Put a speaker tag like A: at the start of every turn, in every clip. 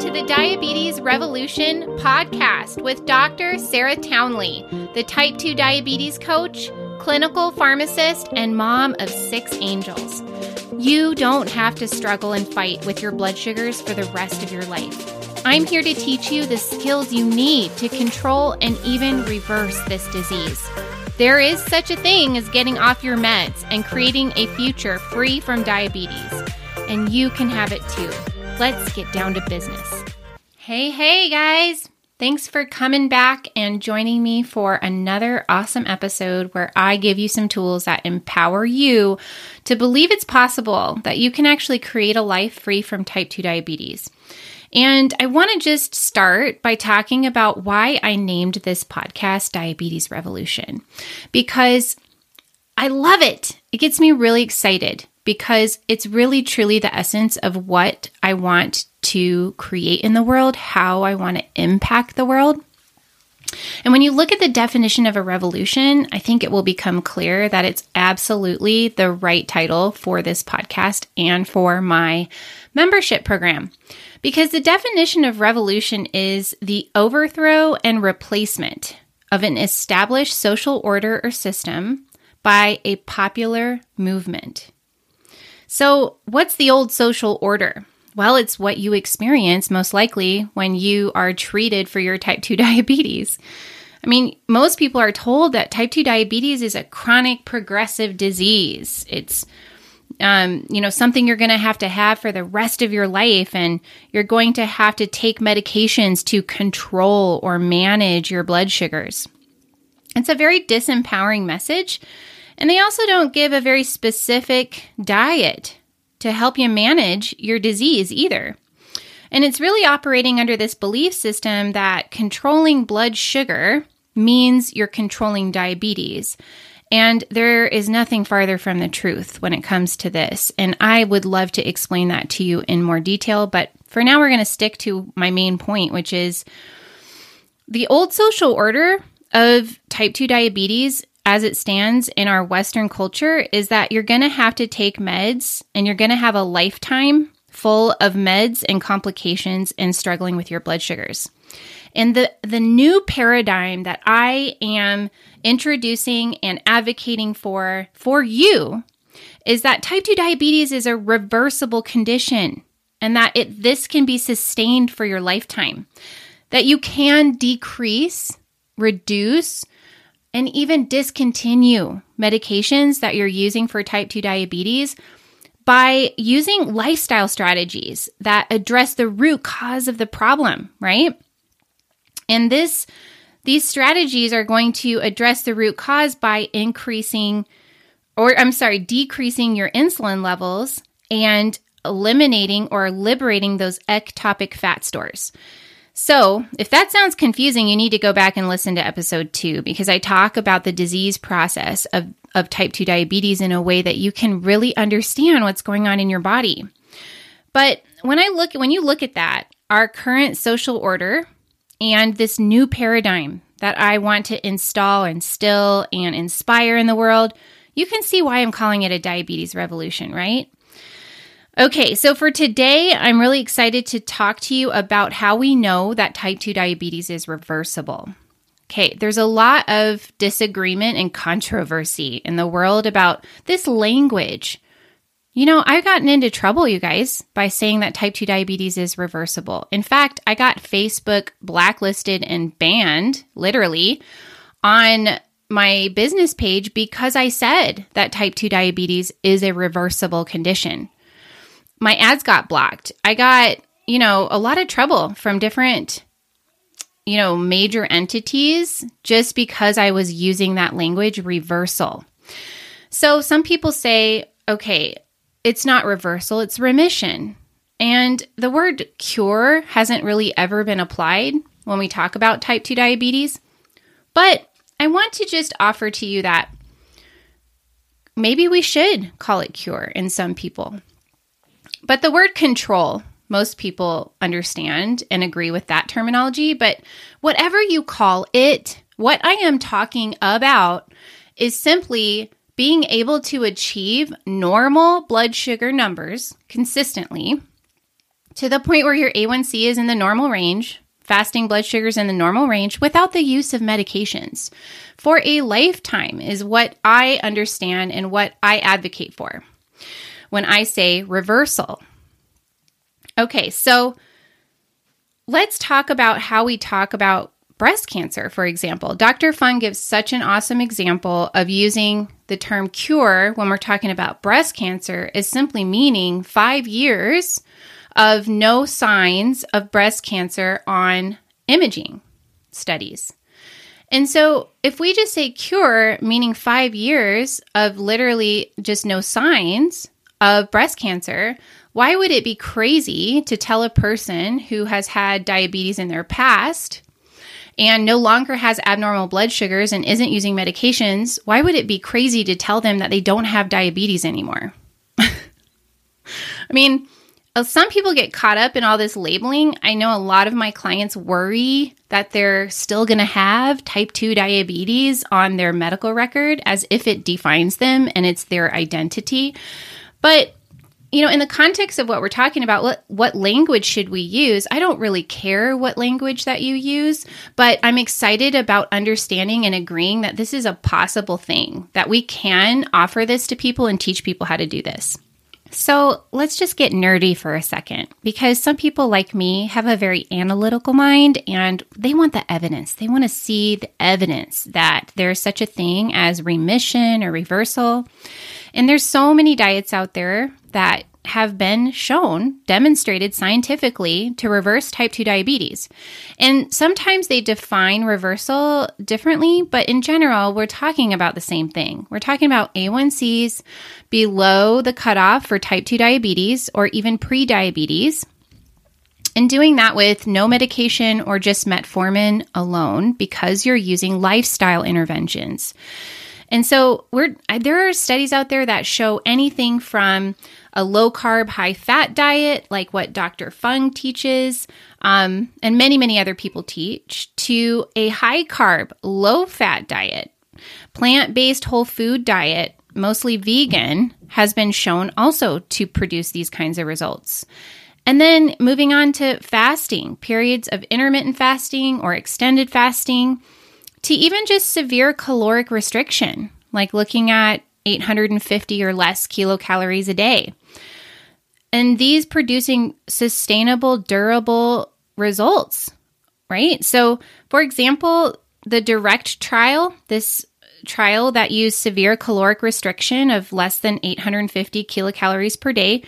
A: To the Diabetes Revolution podcast with Dr. Sarah Townley, the type 2 diabetes coach, clinical pharmacist, and mom of six angels. You don't have to struggle and fight with your blood sugars for the rest of your life. I'm here to teach you the skills you need to control and even reverse this disease. There is such a thing as getting off your meds and creating a future free from diabetes, and you can have it too. Let's get down to business. Hey, hey, guys. Thanks for coming back and joining me for another awesome episode where I give you some tools that empower you to believe it's possible that you can actually create a life free from type 2 diabetes. And I want to just start by talking about why I named this podcast Diabetes Revolution because I love it. It gets me really excited because it's really truly the essence of what I want to create in the world, how I want to impact the world. And when you look at the definition of a revolution, I think it will become clear that it's absolutely the right title for this podcast and for my membership program. Because the definition of revolution is the overthrow and replacement of an established social order or system by a popular movement. So, what's the old social order? Well, it's what you experience most likely when you are treated for your type 2 diabetes. I mean, most people are told that type 2 diabetes is a chronic progressive disease. It's um, you know, something you're going to have to have for the rest of your life, and you're going to have to take medications to control or manage your blood sugars. It's a very disempowering message and they also don't give a very specific diet to help you manage your disease either. And it's really operating under this belief system that controlling blood sugar means you're controlling diabetes. And there is nothing farther from the truth when it comes to this. And I would love to explain that to you in more detail. But for now, we're going to stick to my main point, which is the old social order of type 2 diabetes as it stands in our Western culture is that you're going to have to take meds and you're going to have a lifetime full of meds and complications and struggling with your blood sugars. And the, the new paradigm that I am introducing and advocating for for you is that type 2 diabetes is a reversible condition and that it this can be sustained for your lifetime. That you can decrease, reduce, and even discontinue medications that you're using for type 2 diabetes by using lifestyle strategies that address the root cause of the problem, right? And this these strategies are going to address the root cause by increasing or I'm sorry, decreasing your insulin levels and eliminating or liberating those ectopic fat stores. So, if that sounds confusing, you need to go back and listen to episode two because I talk about the disease process of, of type 2 diabetes in a way that you can really understand what's going on in your body. But when I look when you look at that, our current social order and this new paradigm that I want to install, and instill, and inspire in the world, you can see why I'm calling it a diabetes revolution, right? Okay, so for today, I'm really excited to talk to you about how we know that type 2 diabetes is reversible. Okay, there's a lot of disagreement and controversy in the world about this language. You know, I've gotten into trouble, you guys, by saying that type 2 diabetes is reversible. In fact, I got Facebook blacklisted and banned, literally, on my business page because I said that type 2 diabetes is a reversible condition my ads got blocked. I got, you know, a lot of trouble from different, you know, major entities just because I was using that language reversal. So some people say, okay, it's not reversal, it's remission. And the word cure hasn't really ever been applied when we talk about type 2 diabetes. But I want to just offer to you that maybe we should call it cure in some people. But the word control, most people understand and agree with that terminology. But whatever you call it, what I am talking about is simply being able to achieve normal blood sugar numbers consistently to the point where your A1C is in the normal range, fasting blood sugars in the normal range without the use of medications for a lifetime is what I understand and what I advocate for when I say reversal. Okay, so let's talk about how we talk about breast cancer, for example. Dr. Fung gives such an awesome example of using the term cure when we're talking about breast cancer is simply meaning five years of no signs of breast cancer on imaging studies. And so, if we just say cure, meaning five years of literally just no signs of breast cancer, why would it be crazy to tell a person who has had diabetes in their past and no longer has abnormal blood sugars and isn't using medications? Why would it be crazy to tell them that they don't have diabetes anymore? I mean, uh, some people get caught up in all this labeling. I know a lot of my clients worry that they're still going to have type 2 diabetes on their medical record as if it defines them and it's their identity. But you know, in the context of what we're talking about, what what language should we use? I don't really care what language that you use, but I'm excited about understanding and agreeing that this is a possible thing that we can offer this to people and teach people how to do this. So let's just get nerdy for a second because some people like me have a very analytical mind and they want the evidence. They want to see the evidence that there's such a thing as remission or reversal. And there's so many diets out there that have been shown, demonstrated scientifically to reverse type 2 diabetes. And sometimes they define reversal differently, but in general, we're talking about the same thing. We're talking about A1Cs below the cutoff for type 2 diabetes or even pre diabetes. And doing that with no medication or just metformin alone because you're using lifestyle interventions. And so we're there are studies out there that show anything from a low carb, high fat diet, like what Dr. Fung teaches, um, and many, many other people teach, to a high carb, low fat diet. Plant based whole food diet, mostly vegan, has been shown also to produce these kinds of results. And then moving on to fasting, periods of intermittent fasting or extended fasting to even just severe caloric restriction, like looking at 850 or less kilocalories a day. And these producing sustainable, durable results, right? So, for example, the direct trial, this trial that used severe caloric restriction of less than 850 kilocalories per day,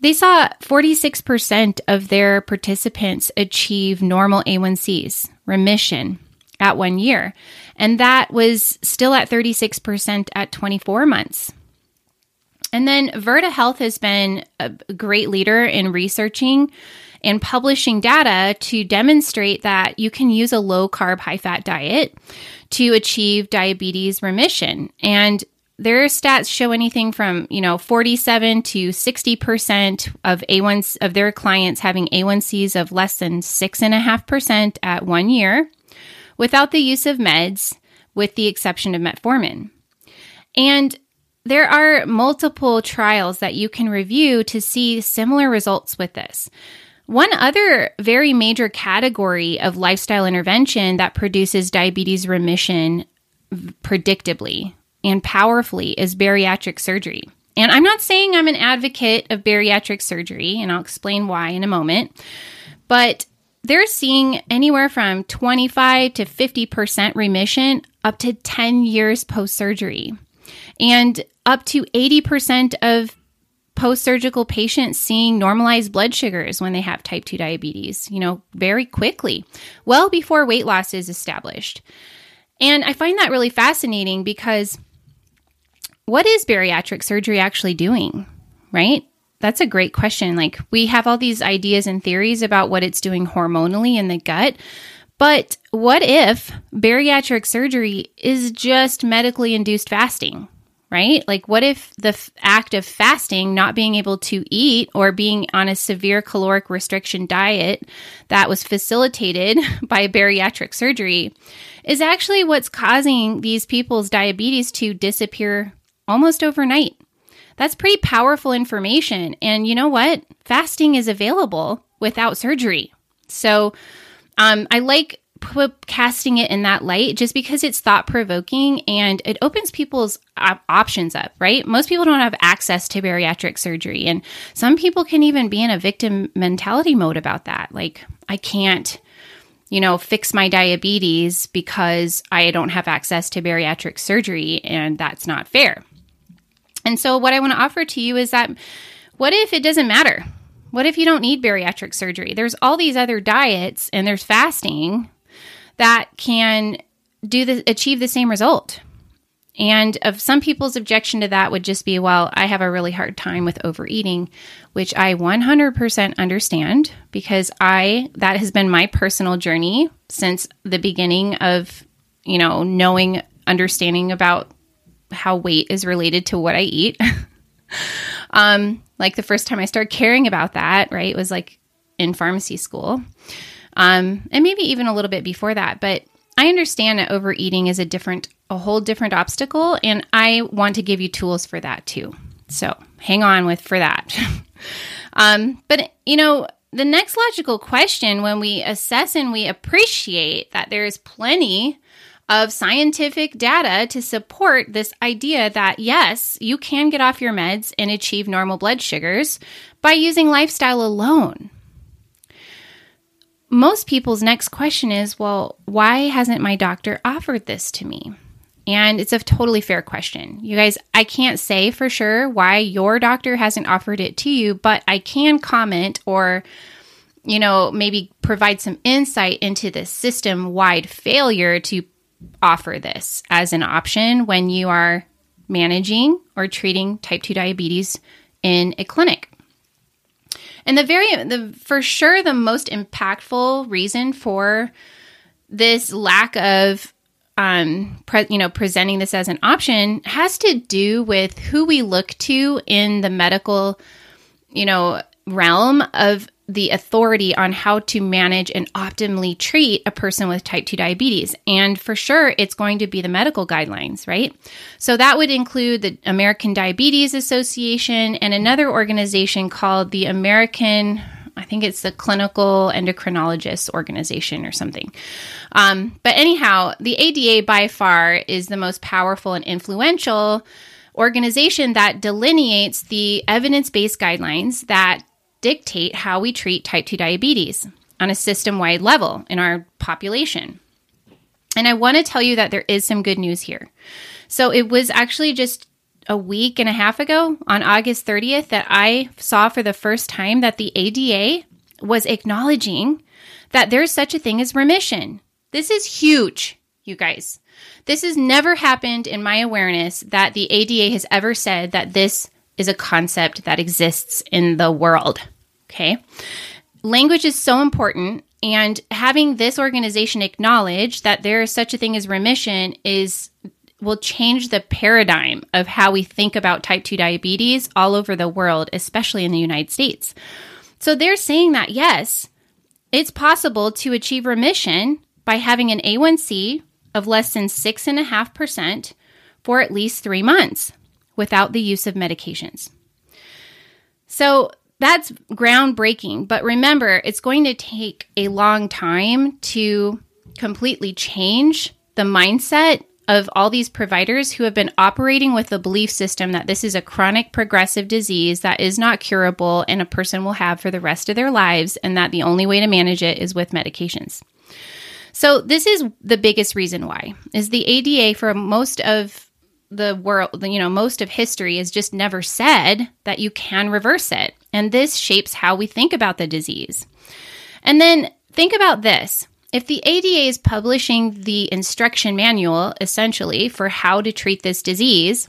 A: they saw 46% of their participants achieve normal A1Cs, remission, at one year. And that was still at 36% at 24 months. And then Virta Health has been a great leader in researching and publishing data to demonstrate that you can use a low carb, high fat diet to achieve diabetes remission. And their stats show anything from, you know, 47 to 60% of A1s of their clients having A1Cs of less than six and a half percent at one year without the use of meds, with the exception of metformin. And there are multiple trials that you can review to see similar results with this. One other very major category of lifestyle intervention that produces diabetes remission predictably and powerfully is bariatric surgery. And I'm not saying I'm an advocate of bariatric surgery, and I'll explain why in a moment, but they're seeing anywhere from 25 to 50% remission up to 10 years post surgery. And up to 80% of post surgical patients seeing normalized blood sugars when they have type 2 diabetes, you know, very quickly, well before weight loss is established. And I find that really fascinating because what is bariatric surgery actually doing, right? That's a great question. Like, we have all these ideas and theories about what it's doing hormonally in the gut. But what if bariatric surgery is just medically induced fasting? Right? Like, what if the f- act of fasting, not being able to eat, or being on a severe caloric restriction diet that was facilitated by bariatric surgery, is actually what's causing these people's diabetes to disappear almost overnight? That's pretty powerful information. And you know what? Fasting is available without surgery. So um, I like casting it in that light just because it's thought provoking and it opens people's op- options up, right? Most people don't have access to bariatric surgery. And some people can even be in a victim mentality mode about that. Like, I can't, you know, fix my diabetes because I don't have access to bariatric surgery and that's not fair. And so, what I want to offer to you is that what if it doesn't matter? What if you don't need bariatric surgery? There's all these other diets and there's fasting that can do the achieve the same result. And of some people's objection to that would just be, well, I have a really hard time with overeating, which I 100% understand because I that has been my personal journey since the beginning of, you know, knowing understanding about how weight is related to what I eat. um like the first time I started caring about that, right, was like in pharmacy school um, and maybe even a little bit before that. But I understand that overeating is a different, a whole different obstacle, and I want to give you tools for that too. So hang on with for that. um, but you know, the next logical question when we assess and we appreciate that there is plenty of scientific data to support this idea that yes, you can get off your meds and achieve normal blood sugars by using lifestyle alone most people's next question is, well, why hasn't my doctor offered this to me? And it's a totally fair question. You guys, I can't say for sure why your doctor hasn't offered it to you, but I can comment or, you know, maybe provide some insight into the system wide failure to offer this as an option when you are managing or treating type 2 diabetes in a clinic. And the very, the for sure, the most impactful reason for this lack of, um, pre, you know, presenting this as an option has to do with who we look to in the medical, you know, realm of the authority on how to manage and optimally treat a person with type 2 diabetes. And for sure, it's going to be the medical guidelines, right? So that would include the American Diabetes Association and another organization called the American, I think it's the Clinical Endocrinologists Organization or something. Um, but anyhow, the ADA by far is the most powerful and influential organization that delineates the evidence based guidelines that dictate how we treat type 2 diabetes on a system wide level in our population. And I want to tell you that there is some good news here. So it was actually just a week and a half ago on August 30th that I saw for the first time that the ADA was acknowledging that there's such a thing as remission. This is huge, you guys. This has never happened in my awareness that the ADA has ever said that this is a concept that exists in the world. Okay. Language is so important. And having this organization acknowledge that there is such a thing as remission is will change the paradigm of how we think about type 2 diabetes all over the world, especially in the United States. So they're saying that yes, it's possible to achieve remission by having an A1C of less than 6.5% for at least three months without the use of medications. So that's groundbreaking. But remember, it's going to take a long time to completely change the mindset of all these providers who have been operating with the belief system that this is a chronic progressive disease that is not curable and a person will have for the rest of their lives, and that the only way to manage it is with medications. So this is the biggest reason why is the ADA for most of the world, you know, most of history has just never said that you can reverse it. And this shapes how we think about the disease. And then think about this. If the ADA is publishing the instruction manual, essentially, for how to treat this disease,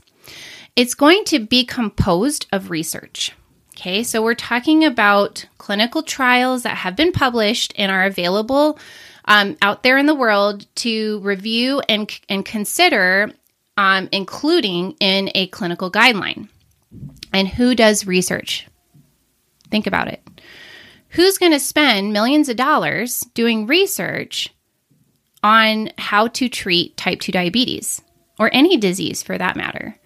A: it's going to be composed of research. Okay, so we're talking about clinical trials that have been published and are available um, out there in the world to review and, and consider um, including in a clinical guideline. And who does research? Think about it. Who's going to spend millions of dollars doing research on how to treat type 2 diabetes or any disease for that matter?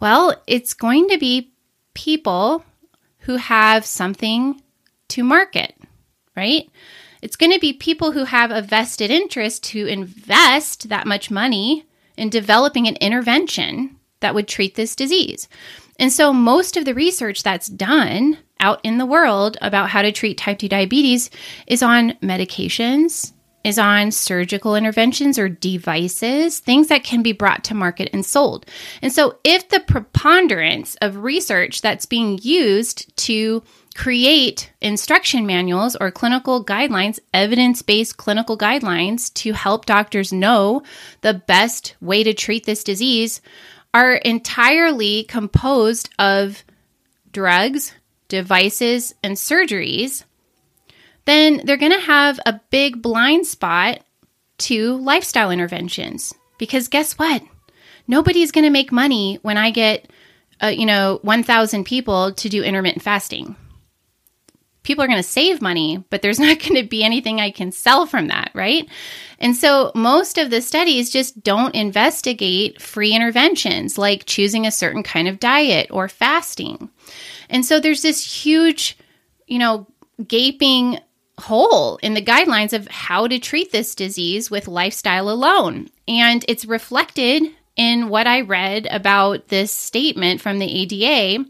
A: Well, it's going to be people who have something to market, right? It's going to be people who have a vested interest to invest that much money in developing an intervention that would treat this disease. And so, most of the research that's done out in the world about how to treat type 2 diabetes is on medications, is on surgical interventions or devices, things that can be brought to market and sold. And so, if the preponderance of research that's being used to create instruction manuals or clinical guidelines, evidence based clinical guidelines to help doctors know the best way to treat this disease are entirely composed of drugs, devices, and surgeries, then they're going to have a big blind spot to lifestyle interventions. Because guess what? Nobody's going to make money when I get, uh, you know, 1,000 people to do intermittent fasting people are going to save money, but there's not going to be anything I can sell from that, right? And so most of the studies just don't investigate free interventions like choosing a certain kind of diet or fasting. And so there's this huge, you know, gaping hole in the guidelines of how to treat this disease with lifestyle alone. And it's reflected in what I read about this statement from the ADA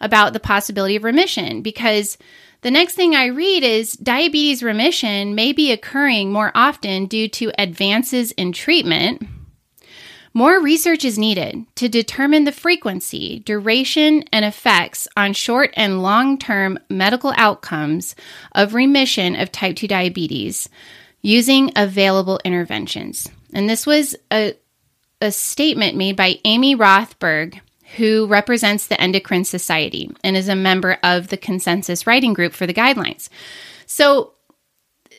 A: about the possibility of remission because the next thing I read is diabetes remission may be occurring more often due to advances in treatment. More research is needed to determine the frequency, duration, and effects on short and long term medical outcomes of remission of type 2 diabetes using available interventions. And this was a, a statement made by Amy Rothberg who represents the Endocrine Society and is a member of the consensus writing group for the guidelines. So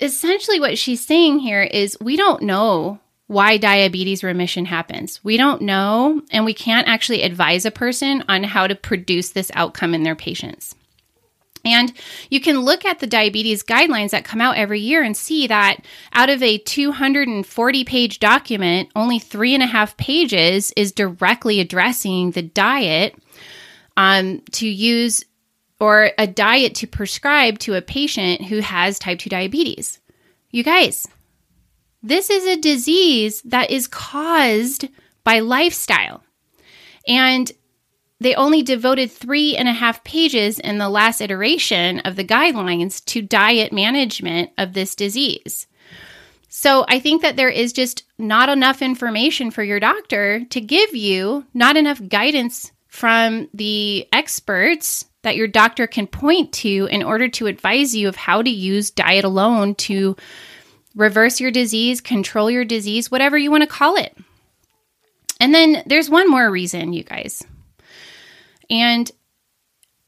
A: essentially, what she's saying here is we don't know why diabetes remission happens. We don't know, and we can't actually advise a person on how to produce this outcome in their patients. And you can look at the diabetes guidelines that come out every year and see that out of a 240 page document, only three and a half pages is directly addressing the diet um, to use or a diet to prescribe to a patient who has type 2 diabetes. You guys, this is a disease that is caused by lifestyle. And they only devoted three and a half pages in the last iteration of the guidelines to diet management of this disease. So I think that there is just not enough information for your doctor to give you, not enough guidance from the experts that your doctor can point to in order to advise you of how to use diet alone to reverse your disease, control your disease, whatever you want to call it. And then there's one more reason, you guys. And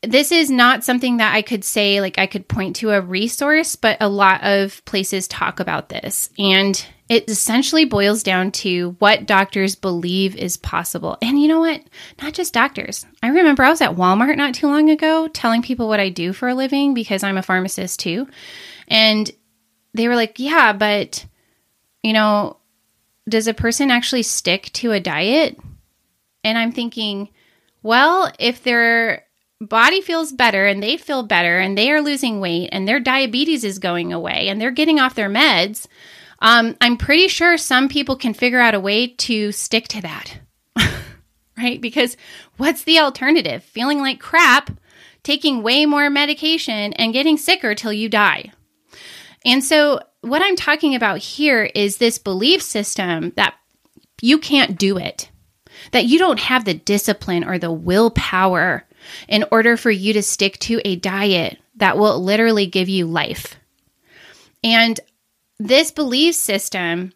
A: this is not something that I could say, like, I could point to a resource, but a lot of places talk about this. And it essentially boils down to what doctors believe is possible. And you know what? Not just doctors. I remember I was at Walmart not too long ago telling people what I do for a living because I'm a pharmacist too. And they were like, yeah, but, you know, does a person actually stick to a diet? And I'm thinking, well, if their body feels better and they feel better and they are losing weight and their diabetes is going away and they're getting off their meds, um, I'm pretty sure some people can figure out a way to stick to that. right? Because what's the alternative? Feeling like crap, taking way more medication, and getting sicker till you die. And so, what I'm talking about here is this belief system that you can't do it that you don't have the discipline or the willpower in order for you to stick to a diet that will literally give you life. And this belief system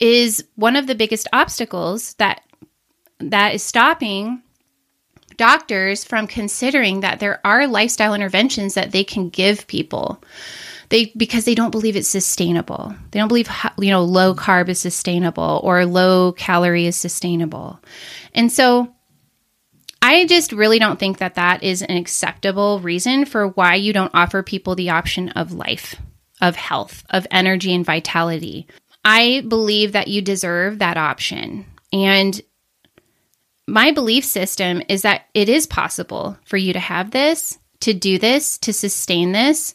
A: is one of the biggest obstacles that that is stopping doctors from considering that there are lifestyle interventions that they can give people they because they don't believe it's sustainable. They don't believe you know low carb is sustainable or low calorie is sustainable. And so I just really don't think that that is an acceptable reason for why you don't offer people the option of life, of health, of energy and vitality. I believe that you deserve that option. And my belief system is that it is possible for you to have this, to do this, to sustain this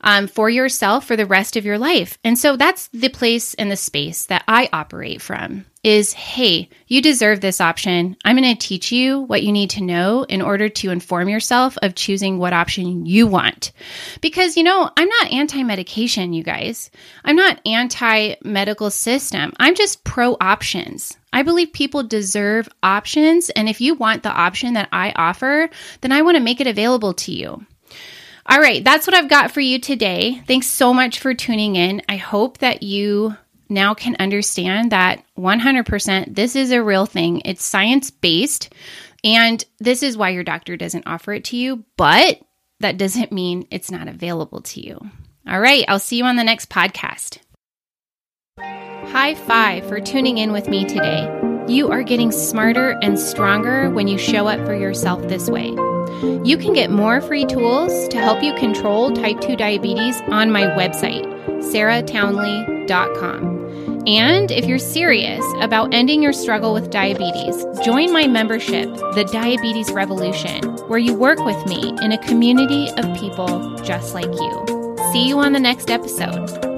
A: um, for yourself for the rest of your life. And so that's the place and the space that I operate from is hey, you deserve this option. I'm going to teach you what you need to know in order to inform yourself of choosing what option you want. Because, you know, I'm not anti medication, you guys. I'm not anti medical system. I'm just pro options. I believe people deserve options. And if you want the option that I offer, then I want to make it available to you. All right, that's what I've got for you today. Thanks so much for tuning in. I hope that you now can understand that 100% this is a real thing. It's science based. And this is why your doctor doesn't offer it to you, but that doesn't mean it's not available to you. All right, I'll see you on the next podcast. High five for tuning in with me today. You are getting smarter and stronger when you show up for yourself this way. You can get more free tools to help you control type 2 diabetes on my website, sarahtownley.com. And if you're serious about ending your struggle with diabetes, join my membership, The Diabetes Revolution, where you work with me in a community of people just like you. See you on the next episode.